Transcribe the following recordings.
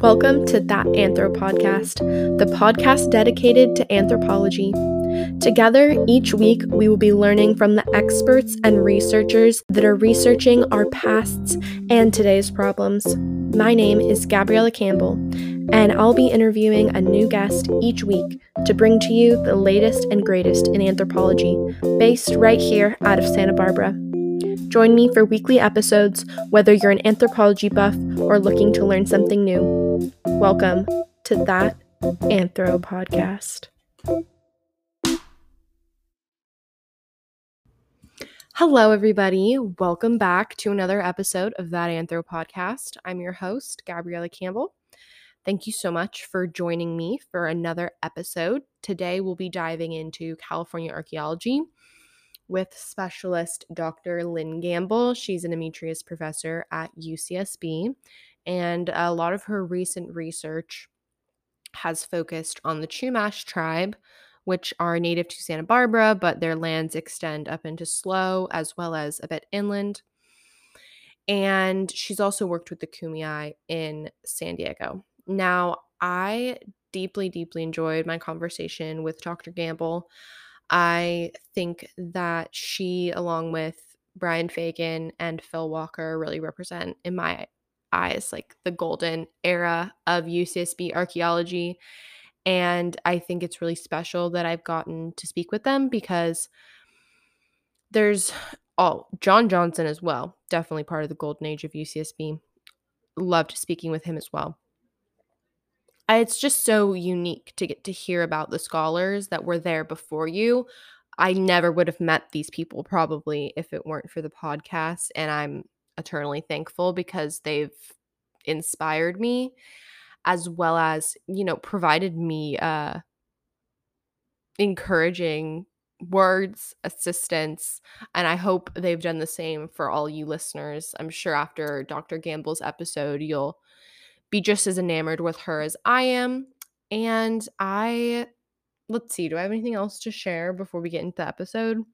Welcome to That Anthro Podcast, the podcast dedicated to anthropology. Together, each week, we will be learning from the experts and researchers that are researching our pasts and today's problems. My name is Gabriella Campbell, and I'll be interviewing a new guest each week to bring to you the latest and greatest in anthropology, based right here out of Santa Barbara. Join me for weekly episodes, whether you're an anthropology buff or looking to learn something new. Welcome to That Anthro Podcast. Hello, everybody. Welcome back to another episode of That Anthro Podcast. I'm your host, Gabriella Campbell. Thank you so much for joining me for another episode. Today, we'll be diving into California archaeology with specialist Dr. Lynn Gamble. She's an emeritus professor at UCSB, and a lot of her recent research has focused on the Chumash tribe, which are native to Santa Barbara, but their lands extend up into SLO as well as a bit inland. And she's also worked with the Kumeyaay in San Diego. Now, I deeply, deeply enjoyed my conversation with Dr. Gamble. I think that she, along with Brian Fagan and Phil Walker, really represent, in my eyes, like the golden era of UCSB archaeology. And I think it's really special that I've gotten to speak with them because there's, oh, John Johnson as well, definitely part of the golden age of UCSB. Loved speaking with him as well it's just so unique to get to hear about the scholars that were there before you. I never would have met these people probably if it weren't for the podcast. And I'm eternally thankful because they've inspired me as well as, you know, provided me uh encouraging words, assistance, and I hope they've done the same for all you listeners. I'm sure after Dr. Gamble's episode, you'll be just as enamored with her as I am. And I, let's see, do I have anything else to share before we get into the episode?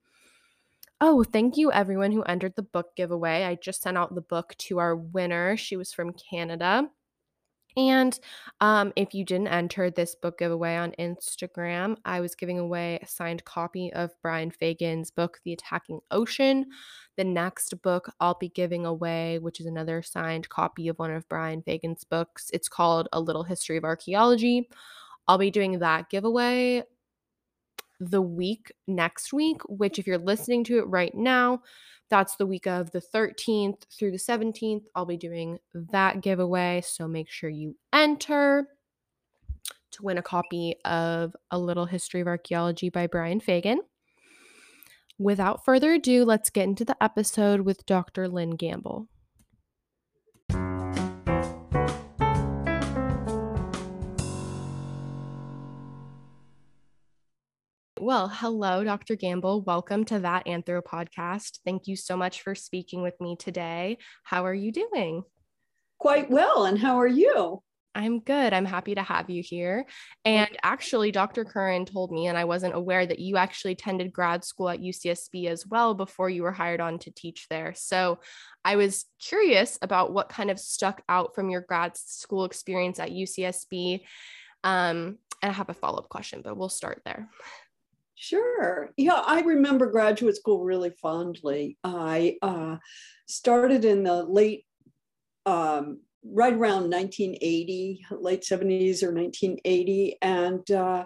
Oh, thank you everyone who entered the book giveaway. I just sent out the book to our winner. She was from Canada. And um, if you didn't enter this book giveaway on Instagram, I was giving away a signed copy of Brian Fagan's book, The Attacking Ocean. The next book I'll be giving away, which is another signed copy of one of Brian Fagan's books, it's called A Little History of Archaeology. I'll be doing that giveaway the week next week, which, mm-hmm. if you're listening to it right now, that's the week of the 13th through the 17th. I'll be doing that giveaway. So make sure you enter to win a copy of A Little History of Archaeology by Brian Fagan. Without further ado, let's get into the episode with Dr. Lynn Gamble. Well, hello, Dr. Gamble. Welcome to That Anthro podcast. Thank you so much for speaking with me today. How are you doing? Quite well. And how are you? I'm good. I'm happy to have you here. And actually, Dr. Curran told me, and I wasn't aware that you actually attended grad school at UCSB as well before you were hired on to teach there. So I was curious about what kind of stuck out from your grad school experience at UCSB. Um, and I have a follow up question, but we'll start there. Sure. Yeah, I remember graduate school really fondly. I uh, started in the late, um, right around 1980, late 70s or 1980. And uh,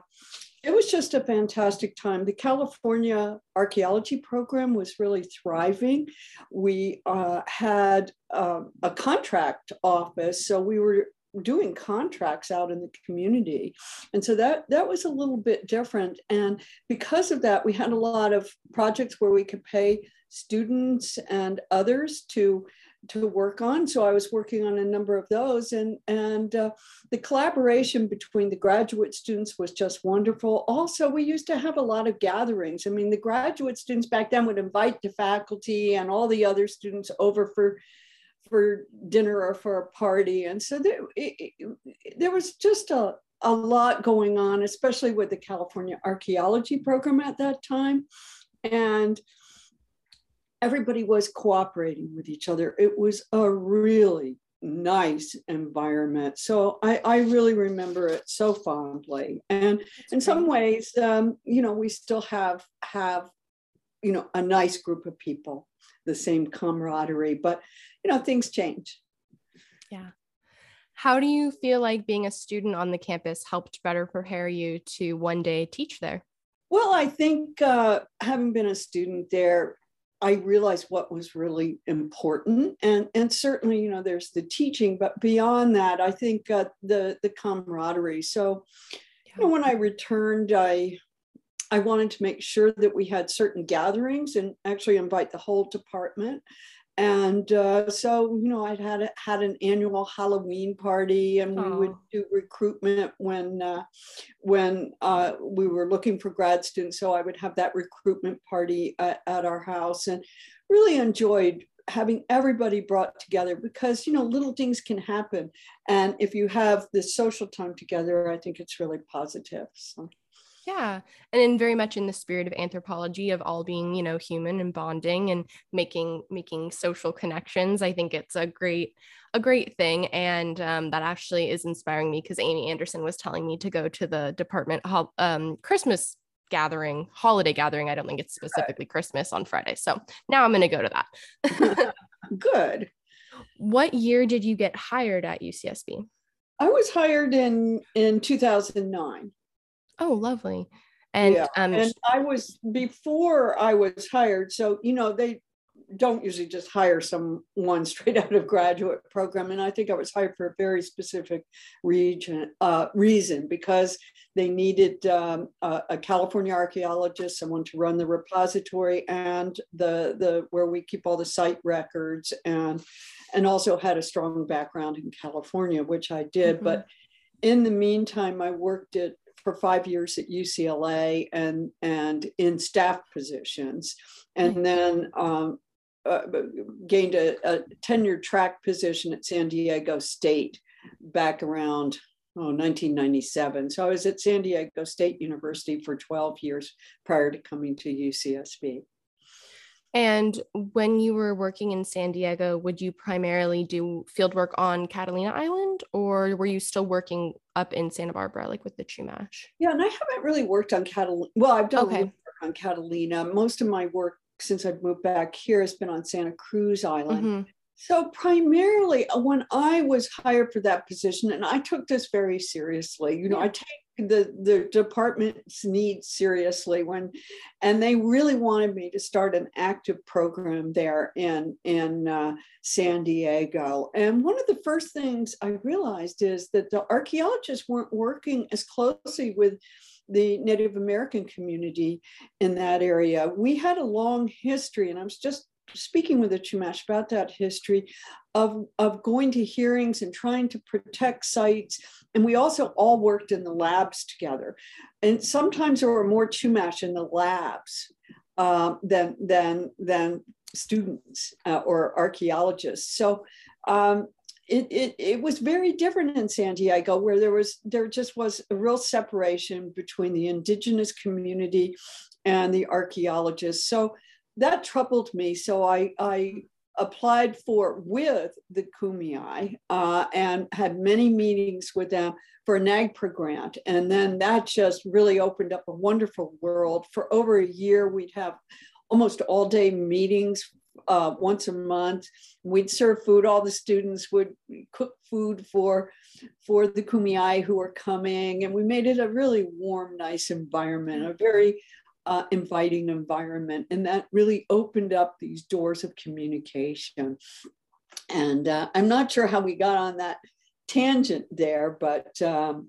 it was just a fantastic time. The California archaeology program was really thriving. We uh, had uh, a contract office, so we were doing contracts out in the community. And so that that was a little bit different. And because of that we had a lot of projects where we could pay students and others to to work on. So i was working on a number of those. And and uh, the collaboration between the graduate students was just wonderful. Also we used to have a lot of gatherings. I mean the graduate students back then would invite the faculty and all the other students over for for dinner or for a party. And so there, it, it, there was just a, a lot going on, especially with the California archaeology program at that time. And everybody was cooperating with each other. It was a really nice environment. So I, I really remember it so fondly. And in some ways, um, you know, we still have have, you know, a nice group of people, the same camaraderie, but you know, things change. Yeah. How do you feel like being a student on the campus helped better prepare you to one day teach there? Well, I think uh, having been a student there, I realized what was really important, and and certainly, you know, there's the teaching, but beyond that, I think uh, the the camaraderie. So, you know, when I returned, I I wanted to make sure that we had certain gatherings and actually invite the whole department and uh, so you know i'd had a, had an annual halloween party and we would do recruitment when uh, when uh, we were looking for grad students. So i would have that recruitment party at, at our house and really enjoyed having everybody brought together because you know little things can happen. And if you have this social time together i think it's really positive so yeah. And in very much in the spirit of anthropology of all being, you know, human and bonding and making making social connections. I think it's a great a great thing. And um, that actually is inspiring me because Amy Anderson was telling me to go to the department um, Christmas gathering, holiday gathering. I don't think it's specifically Christmas on Friday. So now I'm going to go to that. Good. What year did you get hired at UCSB? I was hired in in 2009. Oh, lovely. And yeah. um, and I was before I was hired. So you know they don't usually just hire someone straight out of graduate program. And I think I was hired for a very specific region uh, reason because they needed um, a, a, California archaeologist, someone to run the repository and the the where we keep all the site records and and also had a strong background in California, which I did. Mm-hmm. But in the meantime, I worked at for five years at UCLA and and in staff positions, and then um, uh, gained a, a tenured track position at San Diego State back around oh, 1997. So I was at San Diego State University for 12 years prior to coming to UCSB. And when you were working in San Diego, would you primarily do field work on Catalina Island or were you still working up in Santa Barbara, like with the Chumash? Yeah, and I haven't really worked on Catalina. Well, I've done okay. work on Catalina. Most of my work since I've moved back here has been on Santa Cruz Island. Mm-hmm. So, primarily, uh, when I was hired for that position, and I took this very seriously, you know, yeah. I take the the department's needs seriously when and they really wanted me to start an active program there in in uh, san diego. And one of the first things i realized is that the archaeologists weren't working as closely with the native american community in that area. We had a long history and i was just speaking with the Chumash about that history of, of going to hearings and trying to protect sites. And we also all worked in the labs together. And sometimes there were more Chumash in the labs uh, than, than, than students uh, or archaeologists. So um, it, it, it was very different in San Diego, where there was there just was a real separation between the indigenous community and the archaeologists. So that troubled me. So I, I applied for with the Kumeyaay uh, and had many meetings with them for a NAGPRA grant. And then that just really opened up a wonderful world. For over a year, we'd have almost all day meetings uh, once a month. We'd serve food. All the students would cook food for for the Kumeyaay who were coming, and we made it a really warm, nice environment. A very uh, inviting environment. And that really opened up these doors of communication. And uh, I'm not sure how we got on that tangent there, but um,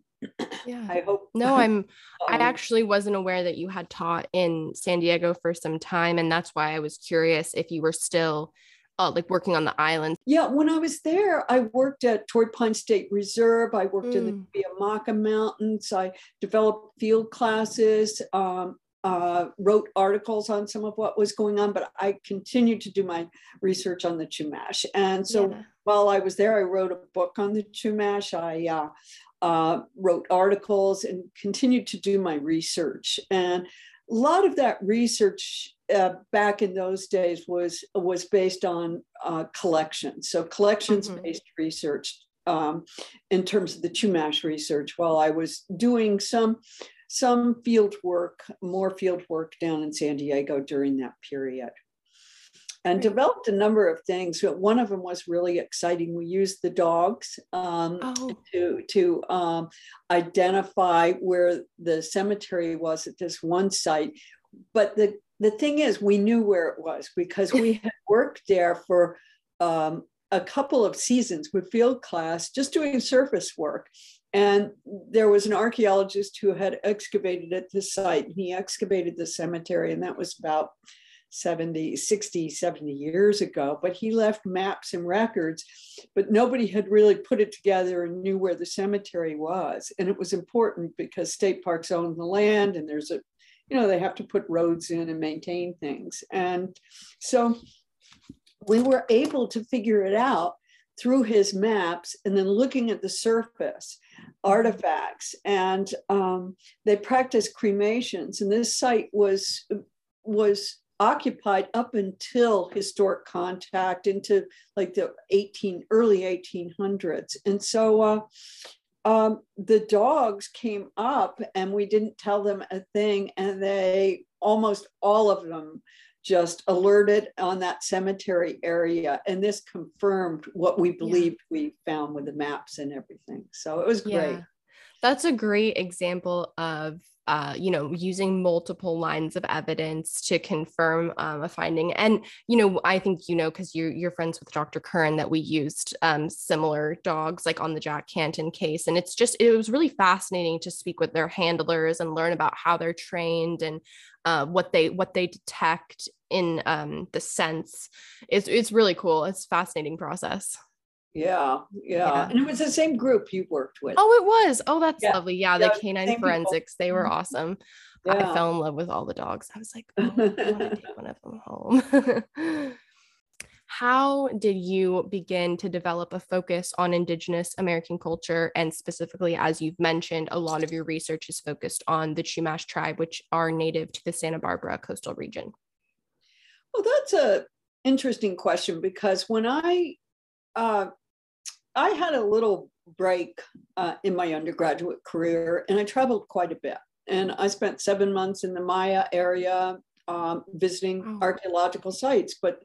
yeah i hope no i'm i um, actually wasn't aware that you had taught in san diego for some time and that's why i was curious if you were still uh, like working on the island yeah when i was there i worked at torrey pine state reserve i worked mm. in the Cuyamaca mm. mountains i developed field classes um, uh, wrote articles on some of what was going on, but I continued to do my research on the Chumash. And so yeah. while I was there, I wrote a book on the Chumash. I uh, uh, wrote articles and continued to do my research. And a lot of that research uh, back in those days was was based on uh, collections. So collections based mm-hmm. research um, in terms of the Chumash research. While I was doing some some field work, more field work down in San Diego during that period and developed a number of things. One of them was really exciting. We used the dogs um, oh. to to um, identify where the cemetery was at this one site. But the the thing is, we knew where it was because we had worked there for um, a couple of seasons with field class, just doing surface work. And there was an archaeologist who had excavated at the site. He excavated the cemetery, and that was about 70, 60, 70 years ago, but he left maps and records, but nobody had really put it together and knew where the cemetery was. And it was important because state parks own the land and there's a, you know, they have to put roads in and maintain things. And so we were able to figure it out through his maps and then looking at the surface artifacts. And um, they practiced cremations. And this site was was occupied up until historic contact into like the 18 early 1800s and so uh, um, the dogs came up and we didn't tell them a thing. And they almost all of them just alerted on that cemetery area and this confirmed what we believed yeah. we found with the maps and everything so it was great yeah. That's a great example of uh, you know, using multiple lines of evidence to confirm um, a finding. And, you know, I think, you know, because you're, you're friends with Dr. Curran that we used um, similar dogs like on the Jack Canton case. And it's just, it was really fascinating to speak with their handlers and learn about how they're trained and uh, what they, what they detect in um, the sense. It's, it's really cool. It's fascinating process. Yeah, yeah, yeah, And it was the same group you worked with. Oh, it was. Oh, that's yeah. lovely. Yeah, the canine forensics, people. they were mm-hmm. awesome. Yeah. I fell in love with all the dogs. I was like, oh, I want to take one of them home. How did you begin to develop a focus on Indigenous American culture? And specifically, as you've mentioned, a lot of your research is focused on the Chumash tribe, which are native to the Santa Barbara coastal region. Well, that's a interesting question because when I uh, I had a little break uh, in my undergraduate career and I traveled quite a bit. And I spent seven months in the Maya area um, visiting oh. archaeological sites. But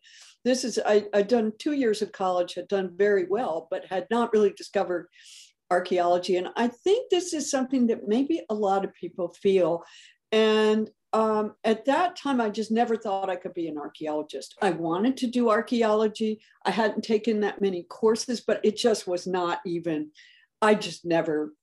this is, I, I'd done two years of college, had done very well, but had not really discovered archaeology. And I think this is something that maybe a lot of people feel. And um, at that time, I just never thought I could be an archaeologist. I wanted to do archaeology. I hadn't taken that many courses, but it just was not even, I just never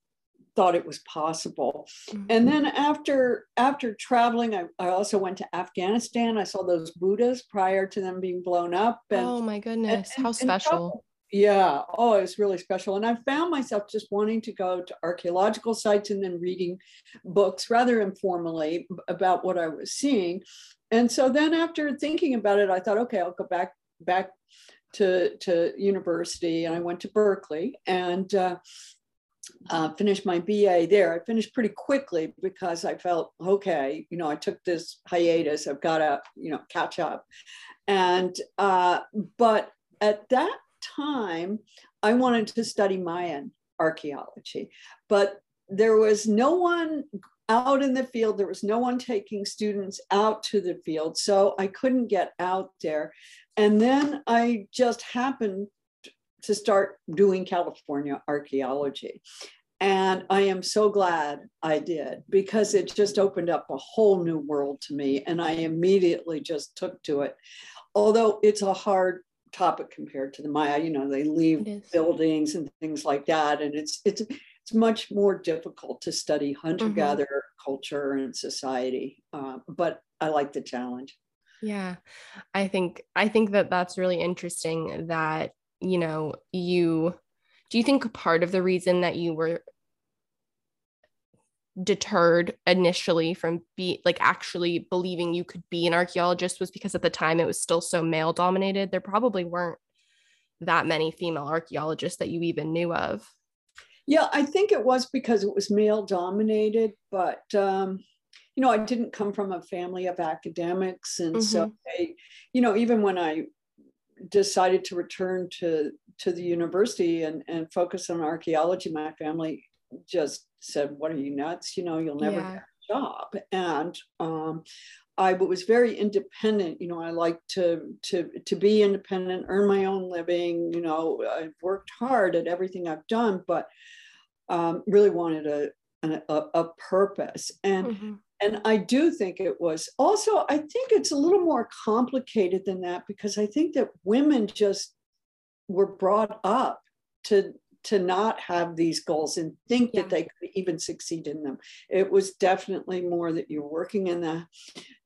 thought it was possible. Mm-hmm. And then after after traveling, I, I, also went to Afghanistan. I saw those Buddhas prior to them being blown up. And, oh my goodness, and, how special. Yeah. Oh, it's really special. And I found myself just wanting to go to archaeological sites and then reading books rather informally about what I was seeing. And so then after thinking about it, I thought, okay, I'll go back back to, to university. And I went to Berkeley and uh, uh, finished my BA there. I finished pretty quickly because I felt, okay, you know, I took this hiatus. I've got to, you know, catch up. And, uh, but at that time, I wanted to study Mayan archaeology, but there was no one out in the field. There was no one taking students out to the field. So I couldn't get out there. And then I just happened to start doing California archaeology. And I am so glad I did because it just opened up a whole new world to me. And I immediately just took to it. Although it's a hard topic compared to the Maya. You know, they leave buildings and things like that, and it's it's it's much more difficult to study hunter-gatherer mm-hmm. culture and society. Uh, but I like the challenge. Yeah, I think I think that that's really interesting. That you know you do you think part of the reason that you were deterred initially from be like actually believing you could be an archaeologist was because at the time it was still so male dominated there probably weren't that many female archaeologists that you even knew of yeah i think it was because it was male dominated but um you know, I didn't come from a family of academics. And mm-hmm. so, I, you know, even when I decided to return to, to the university and, and focus on archaeology, my family just said, What are you nuts? You know, you'll never yeah. get a job. And um, I was very independent. You know, I like to to to be independent, earn my own living. You know, I've worked hard at everything I've done, but um, really wanted a, a, a purpose. And mm-hmm. and I do think it was also. I think it's a little more complicated than that because I think that women just were brought up to to not have these goals and think yeah. that they could even succeed in them it was definitely more that you're working in the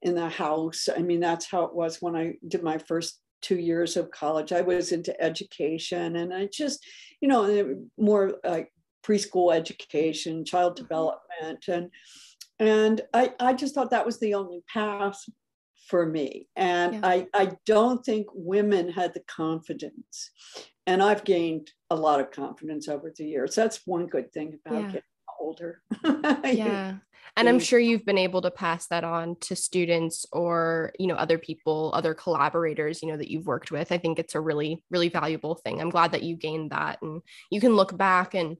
in the house i mean that's how it was when i did my first two years of college i was into education and i just you know more like preschool education child mm-hmm. development and and I, I just thought that was the only path for me. And yeah. I, I don't think women had the confidence and I've gained a lot of confidence over the years. That's one good thing about yeah. getting older. yeah. And I'm sure you've been able to pass that on to students or, you know, other people, other collaborators, you know, that you've worked with. I think it's a really, really valuable thing. I'm glad that you gained that and you can look back and,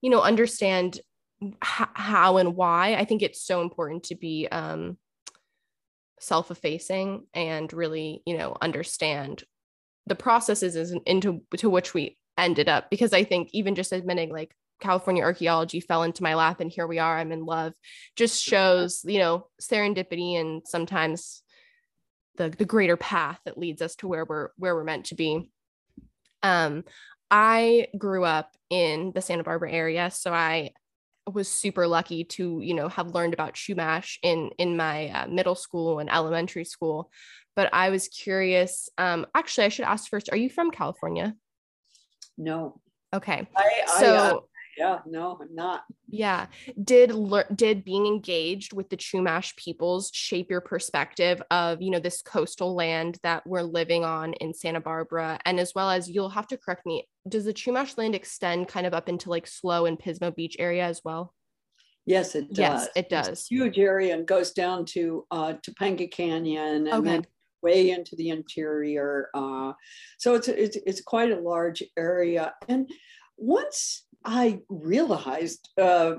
you know, understand h- how and why. I think it's so important to be um, self-effacing and really, you know, understand the processes is into to which we ended up because I think even just admitting like California archaeology fell into my lap and here we are I'm in love just shows you know serendipity and sometimes the the greater path that leads us to where we're where we're meant to be. Um I grew up in the Santa Barbara area so I was super lucky to you know have learned about Chumash in in my uh, middle school and elementary school but I was curious. Um, actually, I should ask first: Are you from California? No. Okay. I, I, so. Uh, yeah, no, I'm not. Yeah. Did did being engaged with the Chumash peoples shape your perspective of, you know, this coastal land that we're living on in Santa Barbara and as well as you'll have to correct me, does the Chumash land extend kind of up into like SLO and Pismo Beach area as well? Yes, it does. Yes, it does. huge area and goes down to uh, Topanga Canyon and okay. then way into the interior. Uh, so it's, it's, it's quite a large area. And once I realized uh,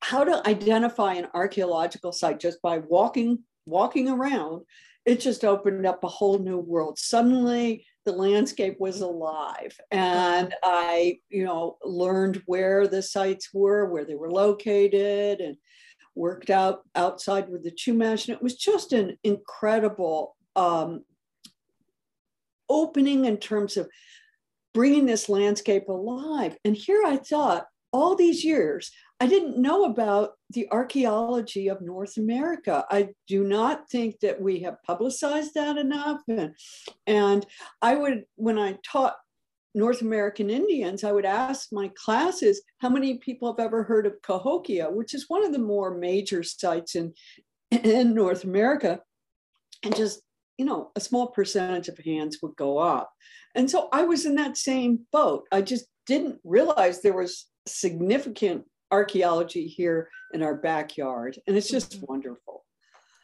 how to identify an archaeological site just by walking walking around, it just opened up a whole new world. Suddenly, the landscape was alive, and I, you know, learned where the sites were, where they were located, and worked out outside with the Chumash, and it was just an incredible um, opening in terms of bringing this landscape alive. And here I thought, all these years, I didn't know about the archaeology of North America. I do not think that we have publicized that enough. And, and I would, when I taught North American Indians, I would ask my classes how many people have ever heard of Cahokia, which is one of the more major sites in, in North America. And just you know, a small percentage of hands would go up. And so I was in that same boat. I just didn't realize there was significant archaeology here in our backyard. And it's just mm-hmm. wonderful.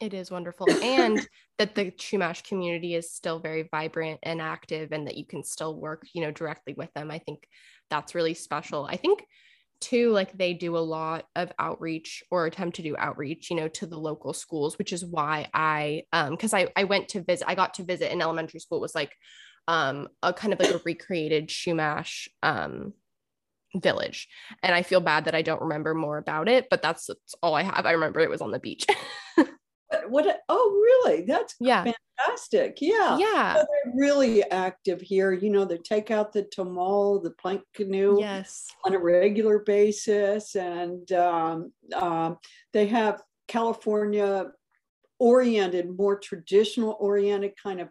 It is wonderful. And that the Chumash community is still very vibrant and active and that you can still work, you know, directly with them. I think that's really special. I think too like they do a lot of outreach or attempt to do outreach you know to the local schools which is why i um because i i went to visit i got to visit in elementary school. It was like um a kind of like a recreated Chumash um village. And i feel bad that i don't remember more about it but that's, that's all i have. I remember it was on the beach what, oh really? That's yeah. fantastic. Yeah. Yeah. So they're really active here. You know they take out the tomol the plank canoe yes. on a regular basis. And um, um, they have california oriented more traditional oriented kind of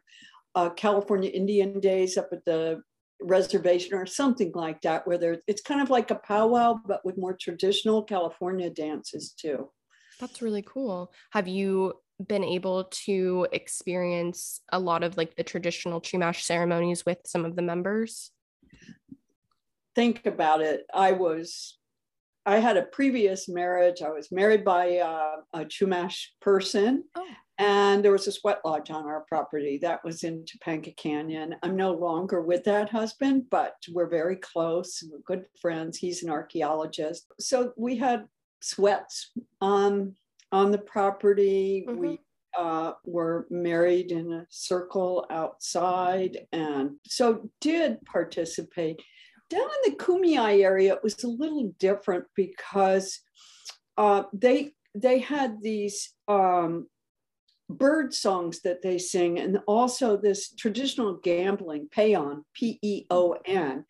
uh, california indian days up at the reservation or something like that where it's kind of like a powwow but with more traditional california dances too that's really cool. Have you been able to experience a lot of like the traditional Chumash ceremonies with some of the members? Think about it. I was I had a previous marriage. I was married by uh, a Chumash person, oh. and there was a sweat lodge on our property that was in Topanga Canyon. I'm no longer with that husband, but we're very close. We're good friends. He's an archaeologist. So we had sweats on on the property. Mm-hmm. We uh, were married in a circle outside, and so did participate down in the Kumeyaay area, it was a little different because uh, they they had these um, bird songs that they sing, and also this traditional gambling, peon, P E O N,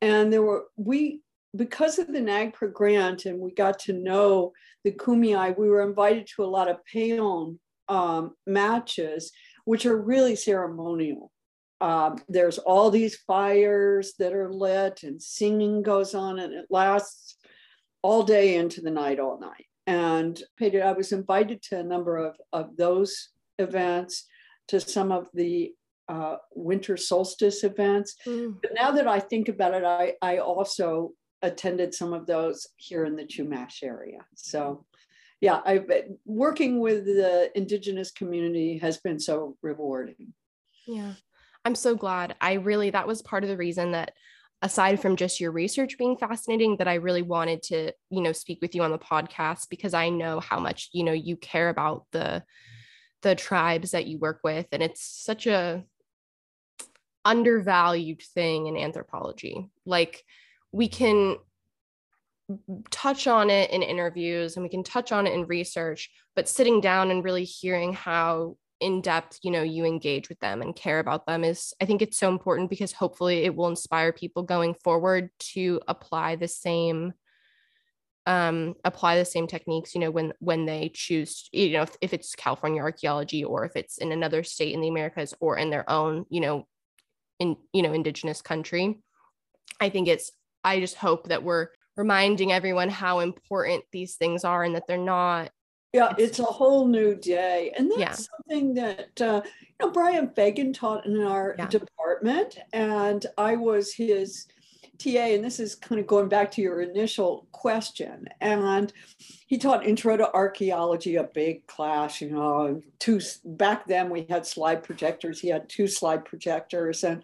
and there were we because of the NAGPRA grant, and we got to know the Kumeyaay. We were invited to a lot of peon um, matches, which are really ceremonial. Um, there's all these fires that are lit and singing goes on and it lasts all day into the night all night and i was invited to a number of, of those events to some of the uh, winter solstice events mm. but now that i think about it I, I also attended some of those here in the chumash area so yeah i've been working with the indigenous community has been so rewarding yeah I'm so glad. I really, that was part of the reason that aside from just your research being fascinating that I really wanted to, you know, speak with you on the podcast because I know how much, you know, you care about the the tribes that you work with and it's such a undervalued thing in anthropology. Like we can touch on it in interviews and we can touch on it in research, but sitting down and really hearing how in depth you know you engage with them and care about them is i think it's so important because hopefully it will inspire people going forward to apply the same um apply the same techniques you know when when they choose you know if, if it's california archaeology or if it's in another state in the americas or in their own you know in you know indigenous country. I think it's i just hope that we're reminding everyone how important these things are and that they're not yeah, it's, a whole new day. And that's yeah. something that, uh, you know, Brian Fagan taught in our yeah. department, and I was his TA. And this is kind of going back to your initial question. And he taught Intro to Archaeology, a big class, you know, two, back then we had slide projectors. He had two slide projectors. And,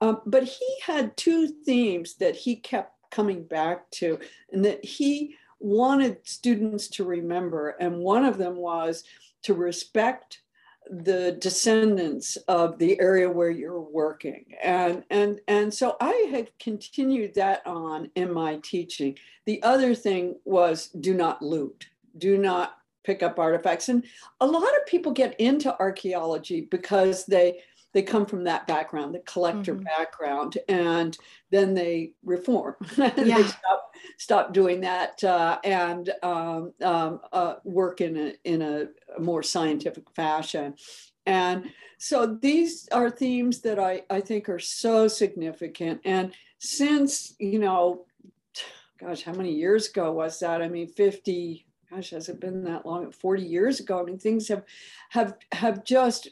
um, but he had two themes that he kept coming back to, and that he, wanted students to remember. And one of them was to respect the descendants of the area where you're working. And and and so i had continued that on in my teaching. The other thing was do not loot do not pick up artifacts. And a lot of people get into archaeology because they they come from that background, the collector mm-hmm. background, and then they reform. Yeah. they stop, stop doing that uh, and um, um, uh, work in a, in a more scientific fashion. And so these are themes that I, I think are so significant. And since, you know, gosh, how many years ago was that? I mean, 50, gosh, has it been that long? 40 years ago. I mean, things have have have just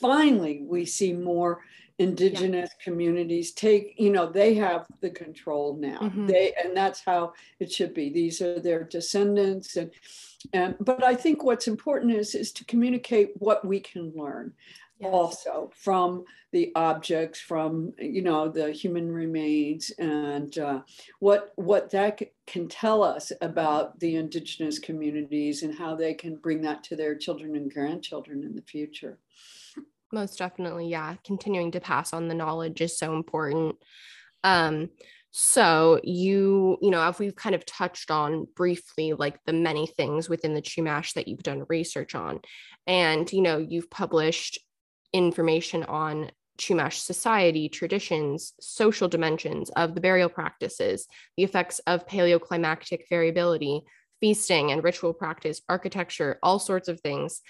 finally we see more indigenous yeah. communities take you know they have the control now mm-hmm. they and that's how it should be these are their descendants and and but i think what's important is is to communicate what we can learn yes. also from the objects from you know the human remains and uh, what what that c- can tell us about the indigenous communities and how they can bring that to their children and grandchildren in the future most definitely yeah continuing to pass on the knowledge is so important. Um so you you know if we've kind of touched on briefly like the many things within the chumash that you've done research on and you know you've published information on chumash society traditions social dimensions of the burial practices the effects of paleoclimactic variability feasting and ritual practice architecture all sorts of things.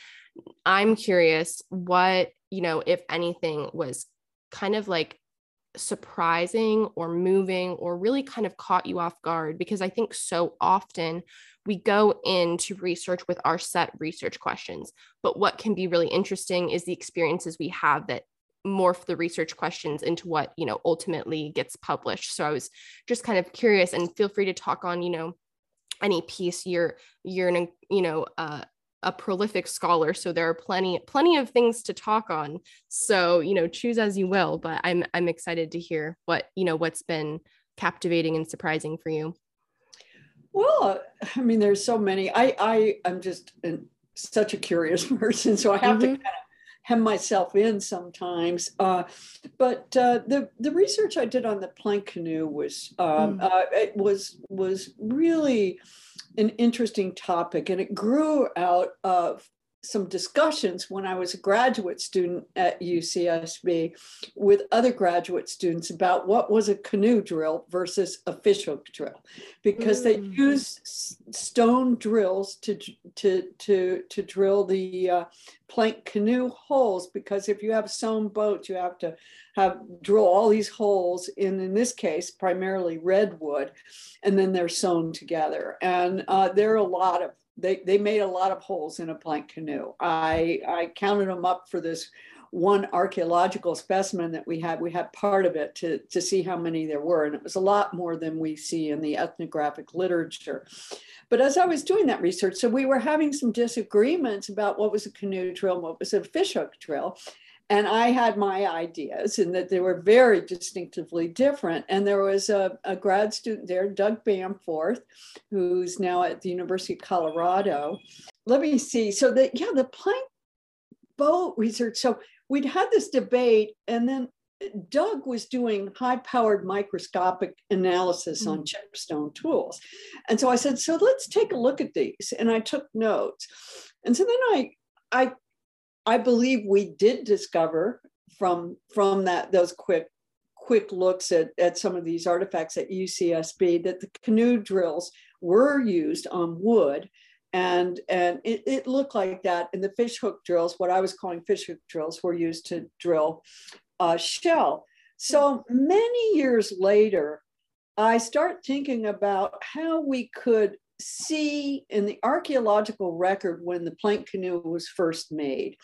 I'm curious what you know, if anything was kind of like surprising or moving or really kind of caught you off guard because I think so often we go into research with our set research questions. But what can be really interesting is the experiences we have that morph the research questions into what you know ultimately gets published so i was just kind of curious and feel free to talk on you know any piece you're you're an you know uh, a prolific scholar so there are plenty plenty of things to talk on. So you know choose as you will but i'm i'm excited to hear what you know what's been captivating and surprising for you. Well i mean there's so many. I i i'm just an, such a curious person so i have mm-hmm. to kind of hem myself in sometimes. Uh, but uh, the the research I did on the plank canoe was um, mm. uh, it was was really an interesting topic, and it grew out of some discussions when I was a graduate student at UCSB with other graduate students about what was a canoe drill versus a fishhook drill, because mm. they use stone drills to to to to drill the uh, plank canoe holes. Because if you have a sewn boat, you have to have drill all these holes in in this case primarily redwood, and then they're sewn together. And uh, there are a lot of they, they made a lot of holes in a plank canoe. I, I counted them up for this one archaeological specimen that we had. We had part of it to, to see how many there were, and it was a lot more than we see in the ethnographic literature. But as I was doing that research, so we were having some disagreements about what was a canoe and what was a fishhook drill and I had my ideas, and that they were very distinctively different. And there was a, a grad student there, Doug Bamforth, who's now at the University of Colorado. Let me see. So the yeah, the plank boat research. So we'd had this debate, and then Doug was doing high powered microscopic analysis mm-hmm. on mm. chipped stone tools. And so I said, so let's take a look at these. And I took notes. And so then I I I believe we did discover from from that those quick quick looks at, at some of these artifacts at UCSB that the canoe drills were used on wood. And and it, it looked like that. And the fish hook drills what I was calling fish hook drills were used to drill a shell. So many years later I start thinking about how we could see in the archaeological record when the plank canoe was first made,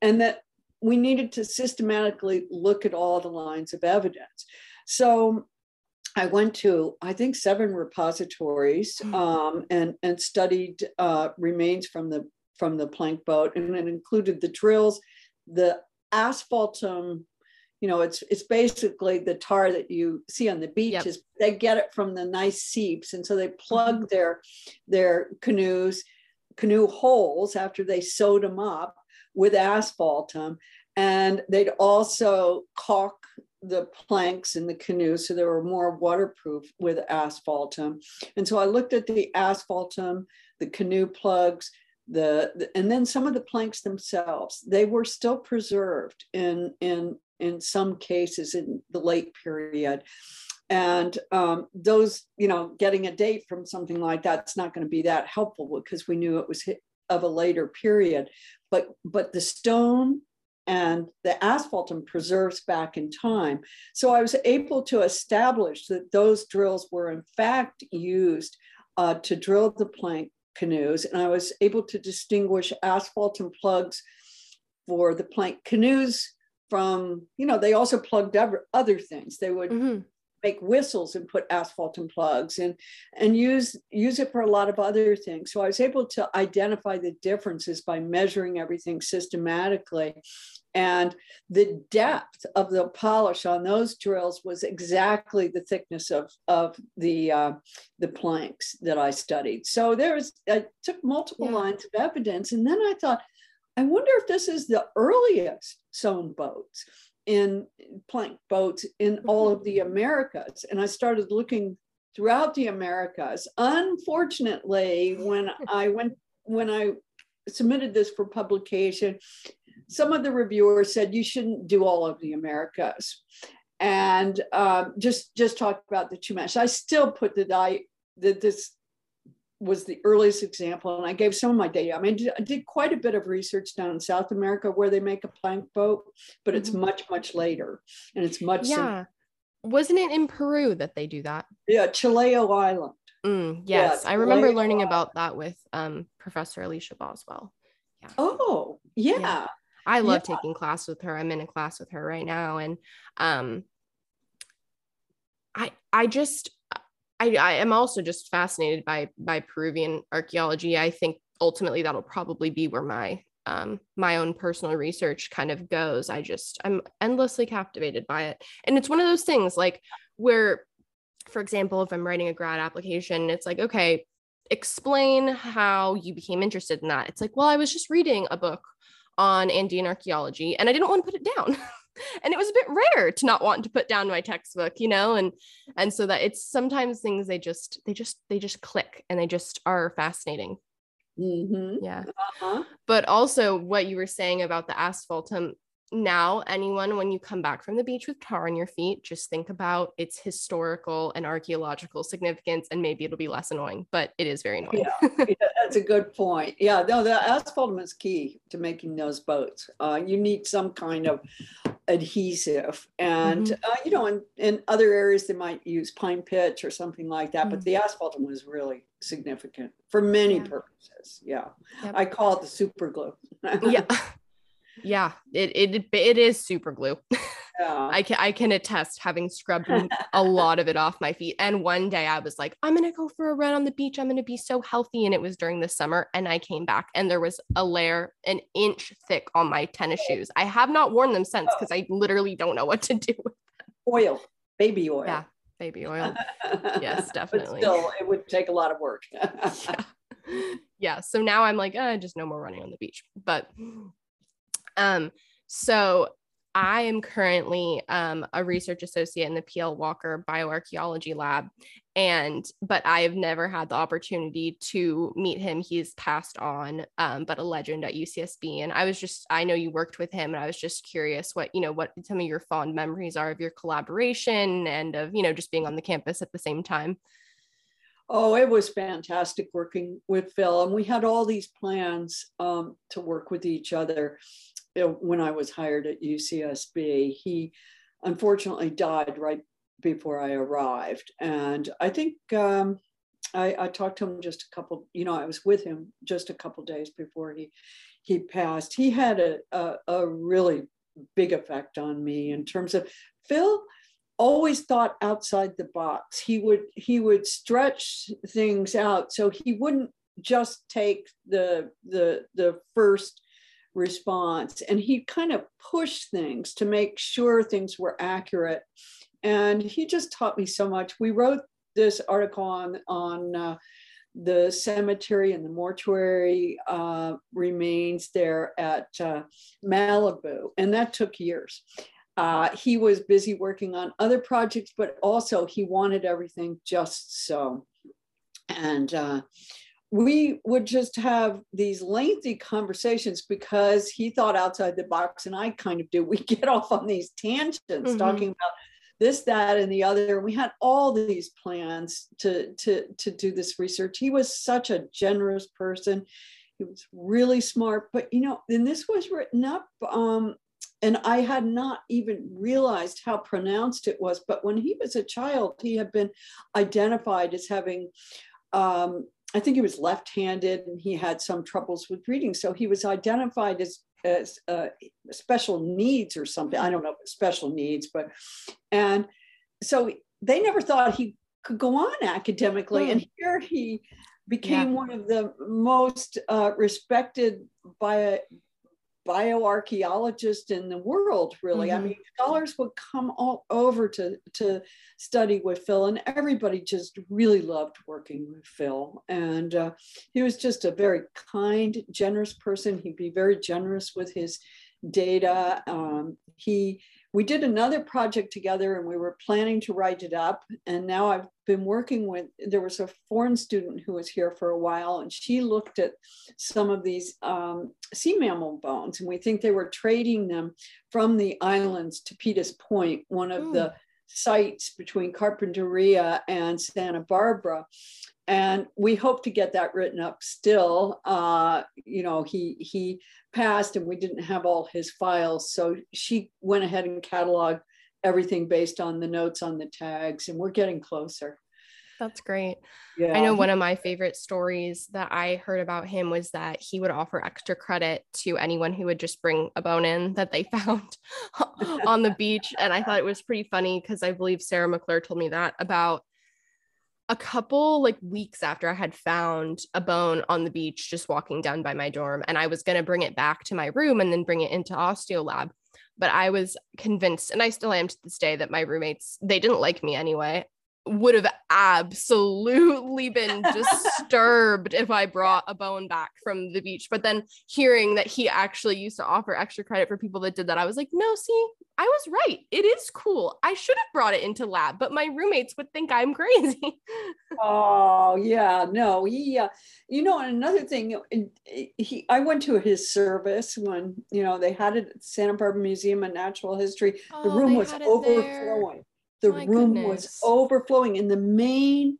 and that we needed to systematically look at all the lines of evidence. So I went to, I think, seven repositories hmm. um, and, and studied uh, remains from the from the plank boat, and it included the drills, the asphaltum you know it's it's basically the tar that you see on the beaches yep. they get it from the nice seeps and so they plug mm-hmm. their their canoes canoe holes after they sewed them up with asphaltum and they'd also caulk the planks in the canoe so they were more waterproof with asphaltum and so i looked at the asphaltum the canoe plugs the, the, and then some of the planks themselves they were still preserved in in in some cases in the late period. And um, those, you know, getting a date from something like that's not going to be that helpful because we knew it was of a later period. But but the stone and the asphaltum preserves back in time. So I was able to establish that those drills were in fact used uh, to drill the plank canoes, and I was able to distinguish asphaltum plugs for the plank canoes from, you know, they also plugged other things. They would mm-hmm. make whistles and put asphaltum plugs and and use use it for a lot of other things. So I was able to identify the differences by measuring everything systematically. And the depth of the polish on those drills was exactly the thickness of, of the, uh, the planks that I studied. So there was, I took multiple yeah. lines of evidence. And then I thought, I wonder if this is the earliest sewn boats in plank boats in all of the Americas. And I started looking throughout the Americas. Unfortunately, when I went, when I submitted this for publication, some of the reviewers said you shouldn't do all of the Americas and um, just just talk about the Chumash. I still put that I that this was the earliest example, and I gave some of my data. I mean, I did quite a bit of research down in South America where they make a plank boat, but it's mm-hmm. much, much later, and it's much. Yeah, simpler. wasn't it in Peru that they do that? Yeah, Chiloé Island. Mm, yes, yeah, I remember learning Island. about that with um, Professor Alicia Boswell. Yeah. Oh, yeah. yeah. I love yeah. taking class with her. I'm in a class with her right now. And um I I just I, I am also just fascinated by by Peruvian archaeology. I think ultimately that'll probably be where my um, my own personal research kind of goes. I just I'm endlessly captivated by it, and it's one of those things like where, for example, if I'm writing a grad application, it's like okay, explain how you became interested in that. It's like well, I was just reading a book on Andean archaeology, and I didn't want to put it down. and it was a bit rare to not want to put down my textbook you know and and so that it's sometimes things they just they just they just click and they just are fascinating mm-hmm. yeah uh-huh. but also what you were saying about the asphaltum now anyone when you come back from the beach with tar on your feet just think about its historical and archaeological significance and maybe it'll be less annoying but it is very annoying yeah, that's a good point yeah no the asphaltum is key to making those boats uh, you need some kind of adhesive and mm-hmm. uh, you know in, in other areas they might use pine pitch or something like that mm-hmm. but the asphaltum was really significant for many yeah. purposes yeah yep. i call it the super glue yeah yeah it, it it is super glue. Yeah. i can i can attest having scrubbed a lot of it off my feet. And one day i was like i'm gonna go for a run on the beach. I'm gonna be so healthy. And it was during the summer and i came back and there was a layer an inch thick on my tennis shoes. I have not worn them since because i literally don't know what to do with them. Oil baby oil. Yeah baby oil. Yes definitely. but still it would take a lot of work. Yeah. yeah so now i'm like uh, just no more running on the beach. But um, so I am currently um, a research associate in the PL Walker Bioarchaeology Lab, and but I have never had the opportunity to meet him. He's passed on, um, but a legend at UCSB. And I was just, I know you worked with him, and I was just curious what you know, what some of your fond memories are of your collaboration and of you know just being on the campus at the same time. Oh, it was fantastic working with Phil, and we had all these plans um, to work with each other when I was hired at UCSB. He unfortunately died right before I arrived. And I think um, I, I, talked to him just a couple, you know, I was with him just a couple days before he he passed. He had a, a, a really big effect on me in terms of Phil always thought outside the box. He would he would stretch things out so he wouldn't just take the the the first response. And he kind of pushed things to make sure things were accurate. And he just taught me so much. We wrote this article on, on uh, the cemetery and the mortuary uh, remains there at uh, Malibu, and that took years. Uh, he was busy working on other projects, but also he wanted everything just so. And uh, we would just have these lengthy conversations because he thought outside the box and I kind of do. We get off on these tangents mm-hmm. talking about this, that, and the other. We had all these plans to, to, to do this research. He was such a generous person. He was really smart, but you know, and this was written up um, and I had not even realized how pronounced it was. But when he was a child, he had been identified as having um, I think he was left-handed and he had some troubles with reading. So he was identified as as uh, special needs or something. I don't know special needs, but and so they never thought he could go on academically. Mm. And here he became yeah. one of the most uh, respected by bioarchaeologist in the world really. Mm-hmm. i mean scholars would come all over to to study with phil and everybody just really loved working with phil. And uh, he was just a very kind generous person. He'd be very generous with his data. Um, he we did another project together and we were planning to write it up. And now I've been working with, there was a foreign student who was here for a while and she looked at some of these um, sea mammal bones. And we think they were trading them from the islands to Peters Point, one of the sites between Carpinteria and Santa Barbara. And we hope to get that written up still. Uh, you know he he passed and we didn't have all his files. So she went ahead and cataloged everything based on the notes on the tags and we're getting closer That's great. Yeah. I know one of my favorite stories that I heard about him was that he would offer extra credit to anyone who would just bring a bone in that they found on the beach. And I thought it was pretty funny because I believe Sarah McClure told me that about a couple like weeks after I had found a bone on the beach just walking down by my dorm and I was going to bring it back to my room and then bring it into Osteolab but I was convinced and I still am to this day that my roommates they didn't like me anyway would have absolutely been disturbed if I brought a bone back from the beach. But then hearing that he actually used to offer extra credit for people that did that, I was like, no, see, I was right. It is cool. I should have brought it into lab, but my roommates would think I'm crazy. oh yeah, no, he, uh, you know, another thing, he, I went to his service when you know they had it at Santa Barbara Museum of Natural History. Oh, the room was overflowing. The My room goodness. was overflowing in the main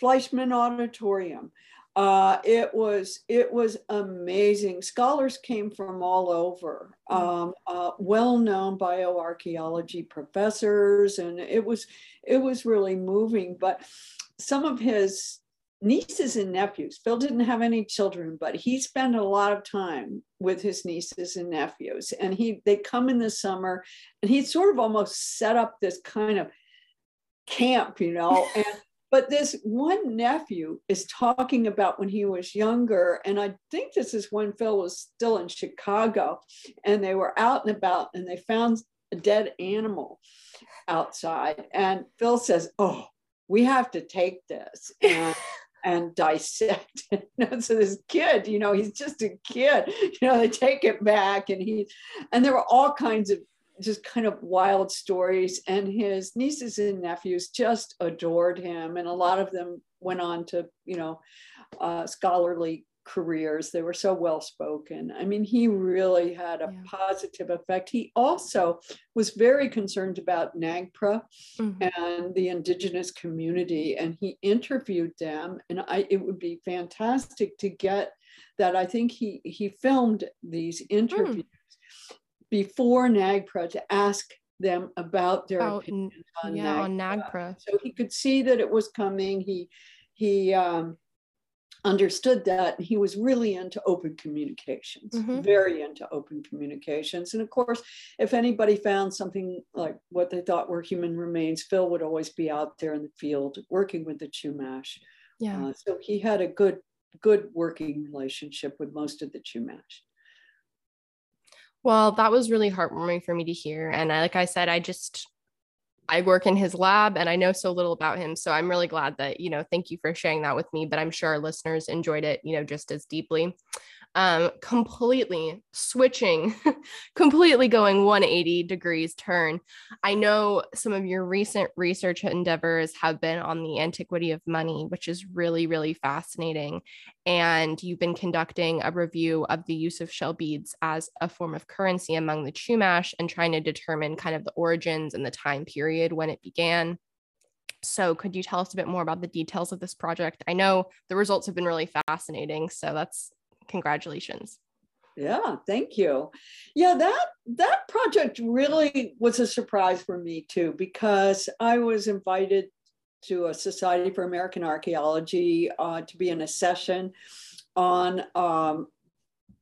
Fleischmann Auditorium. Uh, it was it was amazing. Scholars came from all over, mm. um, uh, well-known bioarchaeology professors, and it was it was really moving. But some of his nieces and nephews, Phil didn't have any children, but he spent a lot of time with his nieces and nephews, and he they come in the summer, and he sort of almost set up this kind of camp, you know. And but this one nephew is talking about when he was younger, and I think this is when Phil was still in Chicago, and they were out and about, and they found a dead animal outside, and Phil says, "Oh, we have to take this." And, and dissect it. so this kid, you know, he's just a kid. You know, they take it back, and he, and there were all kinds of just kind of wild stories. And his nieces and nephews just adored him. And a lot of them went on to, you know, uh, scholarly careers. They were so well spoken. I mean, he really had a yeah. positive effect. He also was very concerned about NAGPRA mm-hmm. and the indigenous community, and he interviewed them. And I, it would be fantastic to get that. I think he he filmed these hmm. interviews. Mm before NAGPRA to ask them about their oh, opinion on, yeah, NAGPRA. on NAGPRA. So he could see that it was coming. He he um, understood that and he was really into open communications, mm-hmm. very into open communications. And of course, if anybody found something like what they thought were human remains, Phil would always be out there in the field working with the Chumash. Yeah. Uh, so he had a good good working relationship with most of the Chumash. Well, that was really heartwarming for me to hear. And I, like I said, I just, I work in his lab and I know so little about him. So I'm really glad that, you know, thank you for sharing that with me. But I'm sure our listeners enjoyed it, you know, just as deeply um, completely switching, completely going 180 degrees turn. I know some of your recent research endeavors have been on the antiquity of money, which is really, really fascinating. And you've been conducting a review of the use of shell beads as a form of currency among the Chumash and trying to determine kind of the origins and the time period when it began. So, could you tell us a bit more about the details of this project? I know the results have been really fascinating, so that's congratulations. Yeah thank you. Yeah that that project really was a surprise for me too because i was invited to a society for american archaeology uh, to be in a session on um,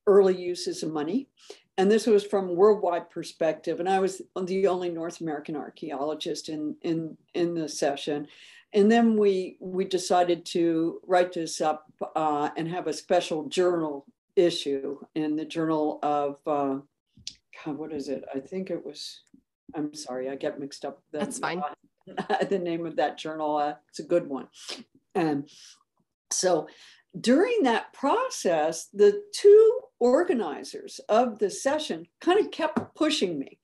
early uses of money. And this was from worldwide perspective and i was the only north american archaeologist in in in the session and then we we decided to write this up uh, and have a special journal issue in the Journal of, uh, God, what is it? I think it was, I'm sorry, I get mixed up. The, That's fine. the name of that journal, uh, it's a good one. And so during that process, the two organizers of the session kind of kept pushing me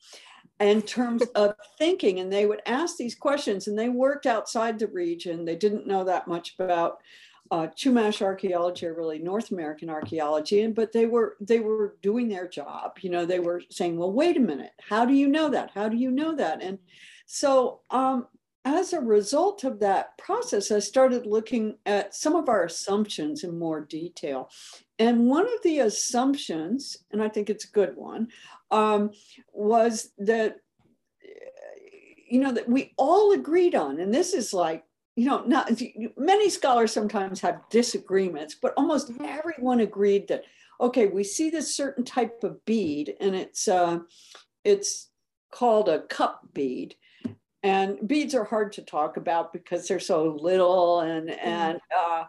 in terms of thinking and they would ask these questions and they worked outside the region they didn't know that much about uh, Chumash archaeology or really North American archaeology, and but they were they were doing their job. You know, they were saying, "Well, wait a minute, how do you know that? How do you know that?" And so, um, as a result of that process, I started looking at some of our assumptions in more detail. And one of the assumptions, and I think it's a good one, um, was that you know that we all agreed on, and this is like you know, not many scholars sometimes have disagreements, but almost mm-hmm. everyone agreed that okay, we see this certain type of bead, and it's uh, it's called a cup bead, and beads are hard to talk about because they're so little and mm-hmm. and uh,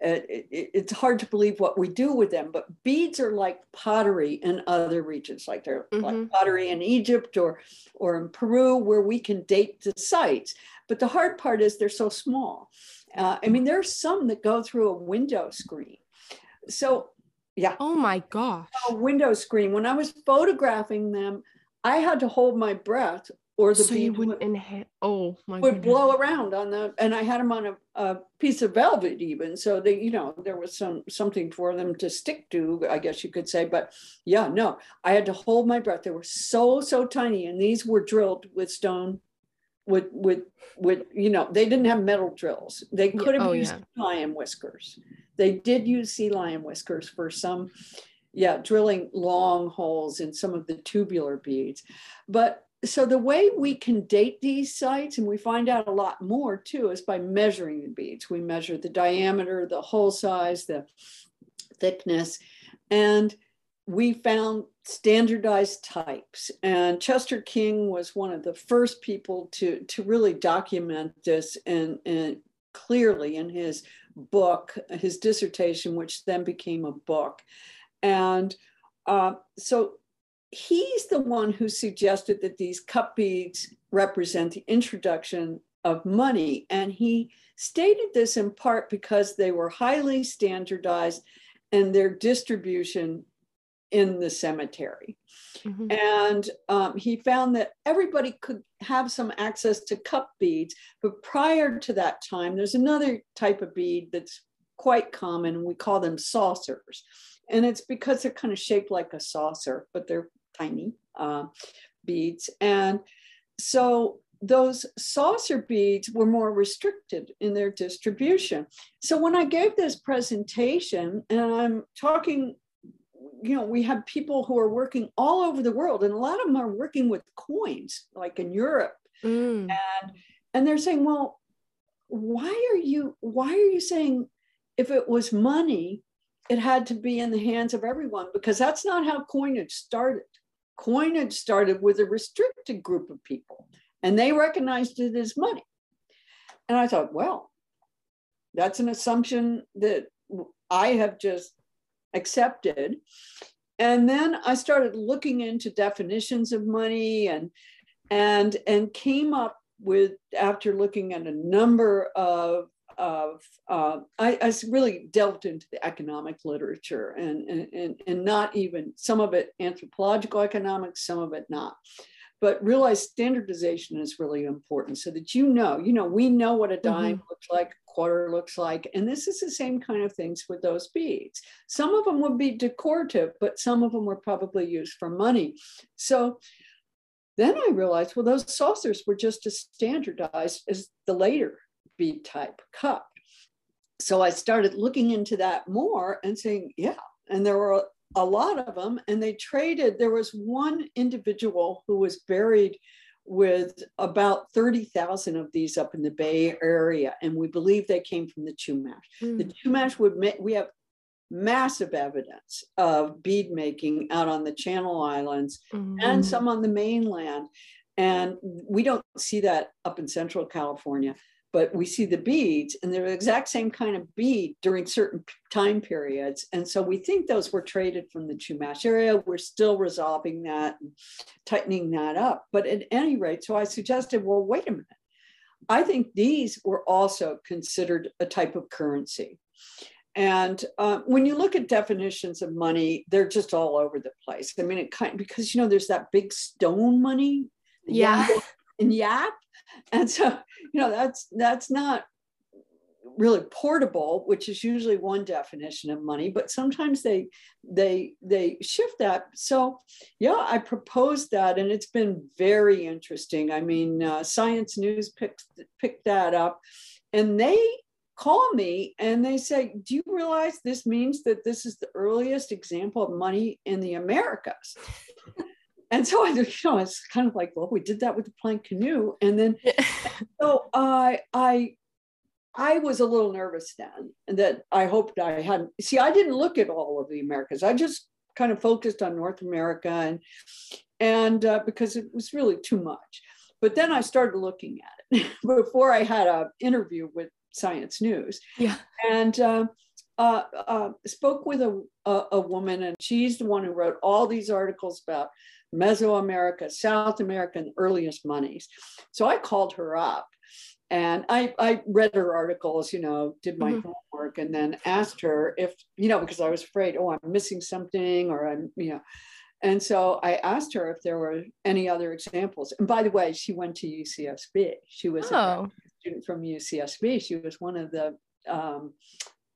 it, it, it's hard to believe what we do with them but beads are like pottery in other regions like they're mm-hmm. like pottery in egypt or or in peru where we can date the sites but the hard part is they're so small. Uh, i mean there's some that go through a window screen. So yeah. Oh my gosh. A window screen. When i was photographing them i had to hold my breath or the so bead would inhale. Oh my would goodness. blow around on the and I had them on a, a, piece of velvet even so they you know there was some something for them to stick to I guess you could say but yeah no I had to hold my breath they were so so tiny and these were drilled with stone with with with you know they didn't have metal drills they could have oh, used yeah. lion whiskers they did use sea lion whiskers for some yeah drilling long holes in some of the tubular beads but so the way we can date these sites and we find out a lot more too is by measuring the beads. We measure the diameter the hole size the thickness and we found standardized types. And chester king was one of the first people to to really document this and, and clearly in his book his dissertation which then became a book. And uh, so he's the one who suggested that these cup beads represent the introduction of money. And he stated this in part because they were highly standardized and their distribution in the cemetery. Mm-hmm. And um, he found that everybody could have some access to cup beads. But prior to that time, there's another type of bead that's quite common. We call them saucers. And it's because they're kind of shaped like a saucer, but they're tiny uh, beads. And so those saucer beads were more restricted in their distribution. So when I gave this presentation, and I'm talking, you know, we have people who are working all over the world, and a lot of them are working with coins, like in Europe. Mm. And and they're saying, well, why are you why are you saying if it was money, it had to be in the hands of everyone? Because that's not how coinage started coinage started with a restricted group of people and they recognized it as money. And I thought, well, that's an assumption that I have just accepted. And then I started looking into definitions of money and and and came up with after looking at a number of of uh, I, I, really delved into the economic literature and, and, and not even some of it anthropological economics, some of it not. But realize standardization is really important so that you know, you know, we know what a dime mm-hmm. looks like, a quarter looks like, and this is the same kind of things with those beads. Some of them would be decorative, but some of them were probably used for money. So then I realized, well, those saucers were just as standardized as the later B type cup. So I started looking into that more and saying, yeah. And there were a lot of them, and they traded. There was one individual who was buried with about 30,000 of these up in the Bay Area, and we believe they came from the Chumash. Mm. The Chumash would make, we have massive evidence of bead making out on the Channel Islands mm-hmm. and some on the mainland. And we don't see that up in Central California but we see the beads and they're the exact same kind of bead during certain time periods. And so we think those were traded from the Chumash area. We're still resolving that and tightening that up. But at any rate, so I suggested, well, wait a minute. I think these were also considered a type of currency. And uh, when you look at definitions of money, they're just all over the place. I mean, it kind of, because you know there's that big stone money, yeah, and yap, and so you know that's that's not really portable which is usually one definition of money but sometimes they they they shift that. So yeah i proposed that and it's been very interesting. I mean uh, science news picked picked that up and they call me and they say do you realize this means that this is the earliest example of money in the americas and so I, you know, it's kind of like, well, we did that with the plank canoe, and then so I, I, I was a little nervous then, that I hoped I hadn't. See, I didn't look at all of the Americas. I just kind of focused on North America, and and uh, because it was really too much. But then I started looking at it before I had an interview with Science News. Yeah, and. Uh, uh, uh, spoke with a, a, a, woman, and she's the one who wrote all these articles about Mesoamerica, South America, and earliest monies. So I called her up and I, I read her articles, you know, did my mm-hmm. homework, and then asked her if, you know, because I was afraid, oh, I'm missing something, or I'm, you know. And so I asked her if there were any other examples. And by the way, she went to UCSB. She was oh. a student from UCSB. She was one of the um,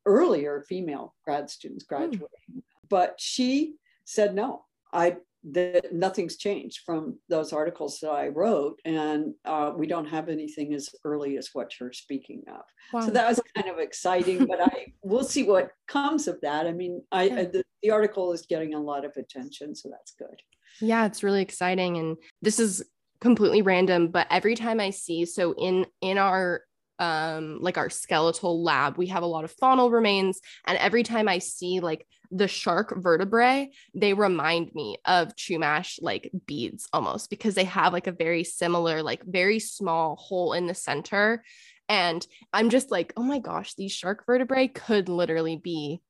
earlier female grad students hmm. graduating. Mm. But she said, no, I that nothing's changed from those articles that I wrote, and uh, we don't have anything as early as what you're speaking of. Wow. So that was kind of exciting, but I we'll see what comes of that. I mean, I yeah. the, the article is getting a lot of attention, so that's good. Yeah, it's really exciting, and this is completely random, but every time I see so in in our um like our skeletal lab we have a lot of faunal remains. And every time i see like the shark vertebrae they remind me of chumash like beads almost because they have like a very similar like very small hole in the center. And i'm just like oh my gosh these shark vertebrae could literally be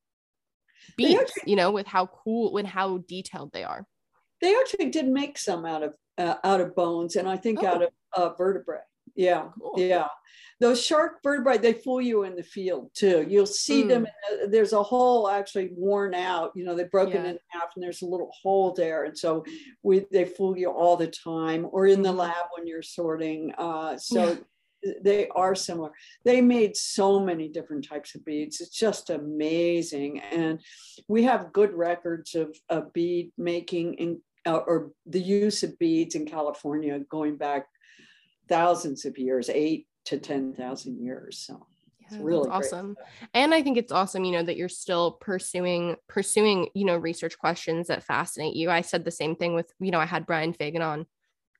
beads you know with how cool with how detailed they are. They actually did make some out of uh, out of bones and i think oh. out of uh, vertebrae yeah cool. yeah those shark vertebrae they fool you in the field too you'll see mm. them there's a hole actually worn out you know they've broken yeah. in half and there's a little hole there and so we they fool you all the time or in the mm. lab when you're sorting uh, so yeah. they are similar they made so many different types of beads it's just amazing and we have good records of, of bead making in uh, or the use of beads in california going back thousands of years eight to 10,000 years. So it's really awesome. And I think it's awesome, you know, that you're still pursuing, pursuing, you know, research questions that fascinate you. I said the same thing with, you know, I had Brian Fagan on,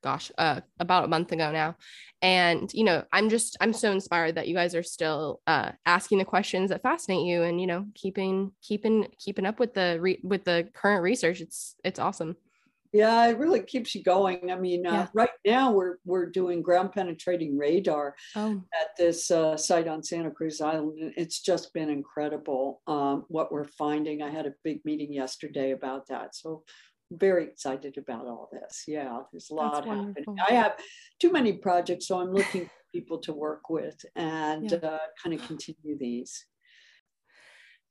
gosh, uh, about a month ago now. And, you know, I'm just, I'm so inspired that you guys are still uh, asking the questions that fascinate you and, you know, keeping, keeping, keeping up with the, re- with the current research. It's, it's awesome. Yeah, it really keeps you going. I mean, uh, yeah. right now we're we're doing ground penetrating radar oh. at this uh, site on Santa Cruz Island. It's just been incredible um, what we're finding. I had a big meeting yesterday about that, so very excited about all this. Yeah, there's a lot happening. I have too many projects, so I'm looking for people to work with and yeah. uh, kind of continue these.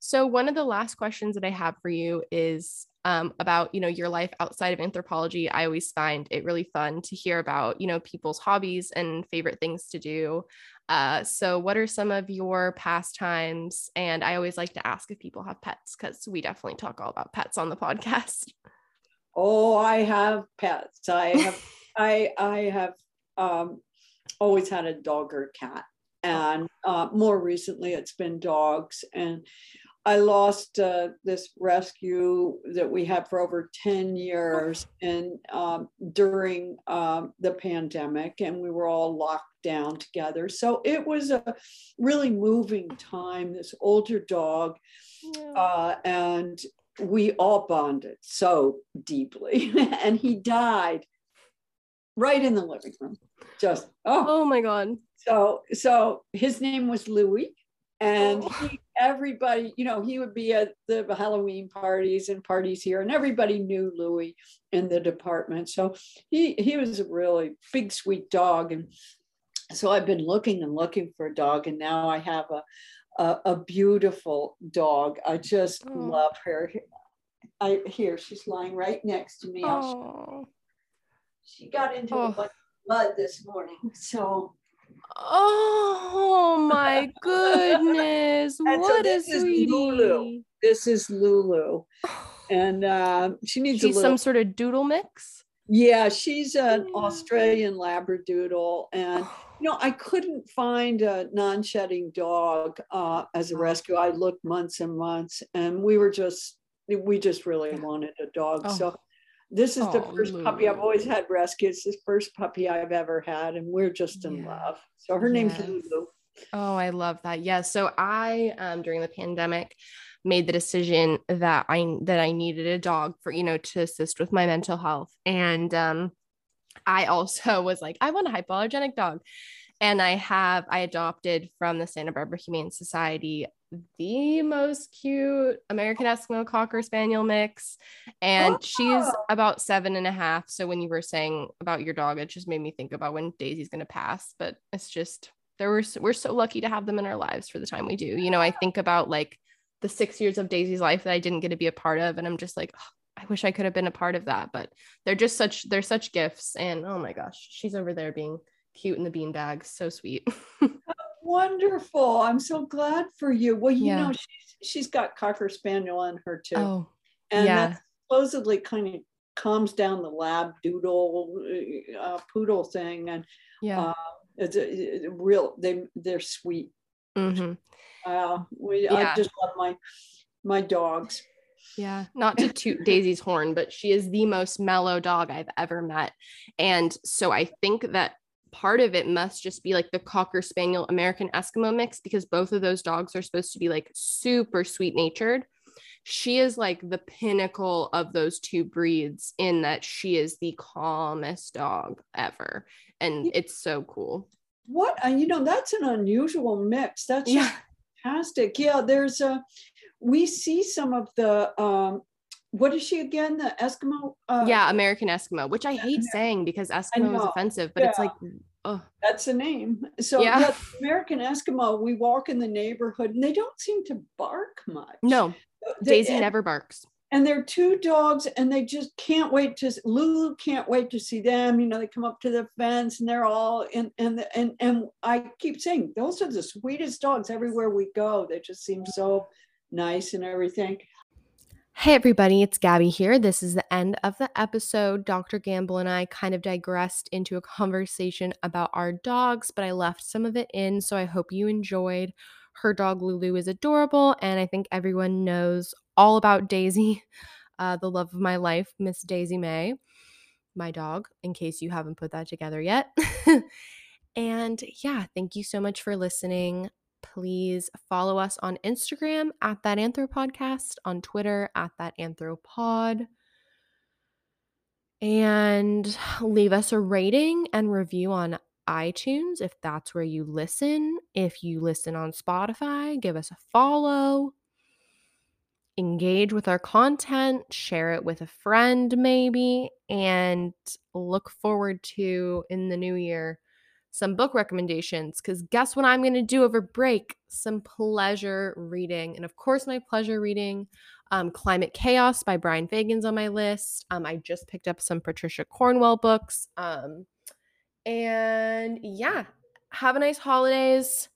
So one of the last questions that I have for you is um, about you know your life outside of anthropology i always find it really fun to hear about you know people's hobbies and favorite things to do. Uh, so what are some of your pastimes? And i always like to ask if people have pets because we definitely talk all about pets on the podcast. Oh i have pets. I have i i have um, always had a dog or cat. And uh, more recently it's been dogs and I lost uh, this rescue that we had for over 10 years and um, during um, the pandemic, and we were all locked down together. So it was a really moving time, this older dog, yeah. uh, and we all bonded so deeply. and he died right in the living room. Just, oh. Oh my God. So, so his name was Louis and oh. he, everybody you know he would be at the halloween parties and parties here and everybody knew louis in the department so he he was a really big sweet dog and so i've been looking and looking for a dog and now i have a a, a beautiful dog i just oh. love her i here she's lying right next to me oh. she got into oh. a bunch of mud this morning so Oh my goodness. what so is Lulu. This is Lulu. And uh, she needs she's little... some sort of doodle mix. Yeah, she's an yeah. Australian Labradoodle. And, you know, I couldn't find a non shedding dog uh, as a oh. rescue. I looked months and months, and we were just, we just really wanted a dog. Oh. So this is oh, the first puppy I've always had rescued. It's the first puppy I've ever had, and we're just in yeah. love. So her name's Lulu. Oh, I love that. Yeah. So I um during the pandemic made the decision that I that I needed a dog for, you know, to assist with my mental health. And um I also was like, I want a hypoallergenic dog. And I have I adopted from the Santa Barbara Humane Society the most cute American Eskimo Cocker Spaniel mix. And oh. she's about seven and a half. So when you were saying about your dog, it just made me think about when Daisy's gonna pass. But it's just there were we're so lucky to have them in our lives for the time we do. You know, I think about like the six years of Daisy's life that I didn't get to be a part of, and I'm just like, oh, I wish I could have been a part of that. But they're just such they're such gifts, and oh my gosh, she's over there being cute in the beanbag, so sweet. Wonderful! I'm so glad for you. Well, you yeah. know, she's she's got cocker spaniel in her too, oh, and yeah. that supposedly kind of calms down the lab doodle uh, poodle thing, and yeah. Uh, it's a, a real they they're sweet. Mm-hmm. Uh, we yeah. I just love my my dogs. Yeah, not to toot Daisy's horn, but she is the most mellow dog I've ever met. And so I think that part of it must just be like the Cocker Spaniel American Eskimo mix because both of those dogs are supposed to be like super sweet natured. She is like the pinnacle of those two breeds in that she is the calmest dog ever and it's so cool. What and you know that's an unusual mix. That's yeah. fantastic. Yeah, there's a we see some of the um what is she again? The Eskimo? Uh, yeah, American Eskimo, which I hate saying because Eskimo is offensive, but yeah. it's like, oh, that's the name. So yeah. yeah, American Eskimo. We walk in the neighborhood and they don't seem to bark much. No, they, Daisy never barks and they're two dogs and they just can't wait to lulu can't wait to see them you know they come up to the fence and they're all and and and and i keep saying those are the sweetest dogs everywhere we go they just seem so nice and everything Hey everybody, it's Gabby here. This is the end of the episode. Dr. Gamble and I kind of digressed into a conversation about our dogs, but I left some of it in, so I hope you enjoyed. Her dog Lulu is adorable, and I think everyone knows all about Daisy, uh, the love of my life, Miss Daisy May, my dog, in case you haven't put that together yet. and yeah, thank you so much for listening. Please follow us on Instagram at that anthropodcast, on Twitter at that anthropod and leave us a rating and review on iTunes if that's where you listen. If you listen on Spotify, give us a follow engage with our content, share it with a friend maybe, and look forward to in the new year some book recommendations. Because guess what I'm going to do over break? Some pleasure reading. And of course, my pleasure reading. Um, Climate Chaos by Brian Fagan's on my list. Um, I just picked up some Patricia Cornwell books. Um, and yeah, have a nice holidays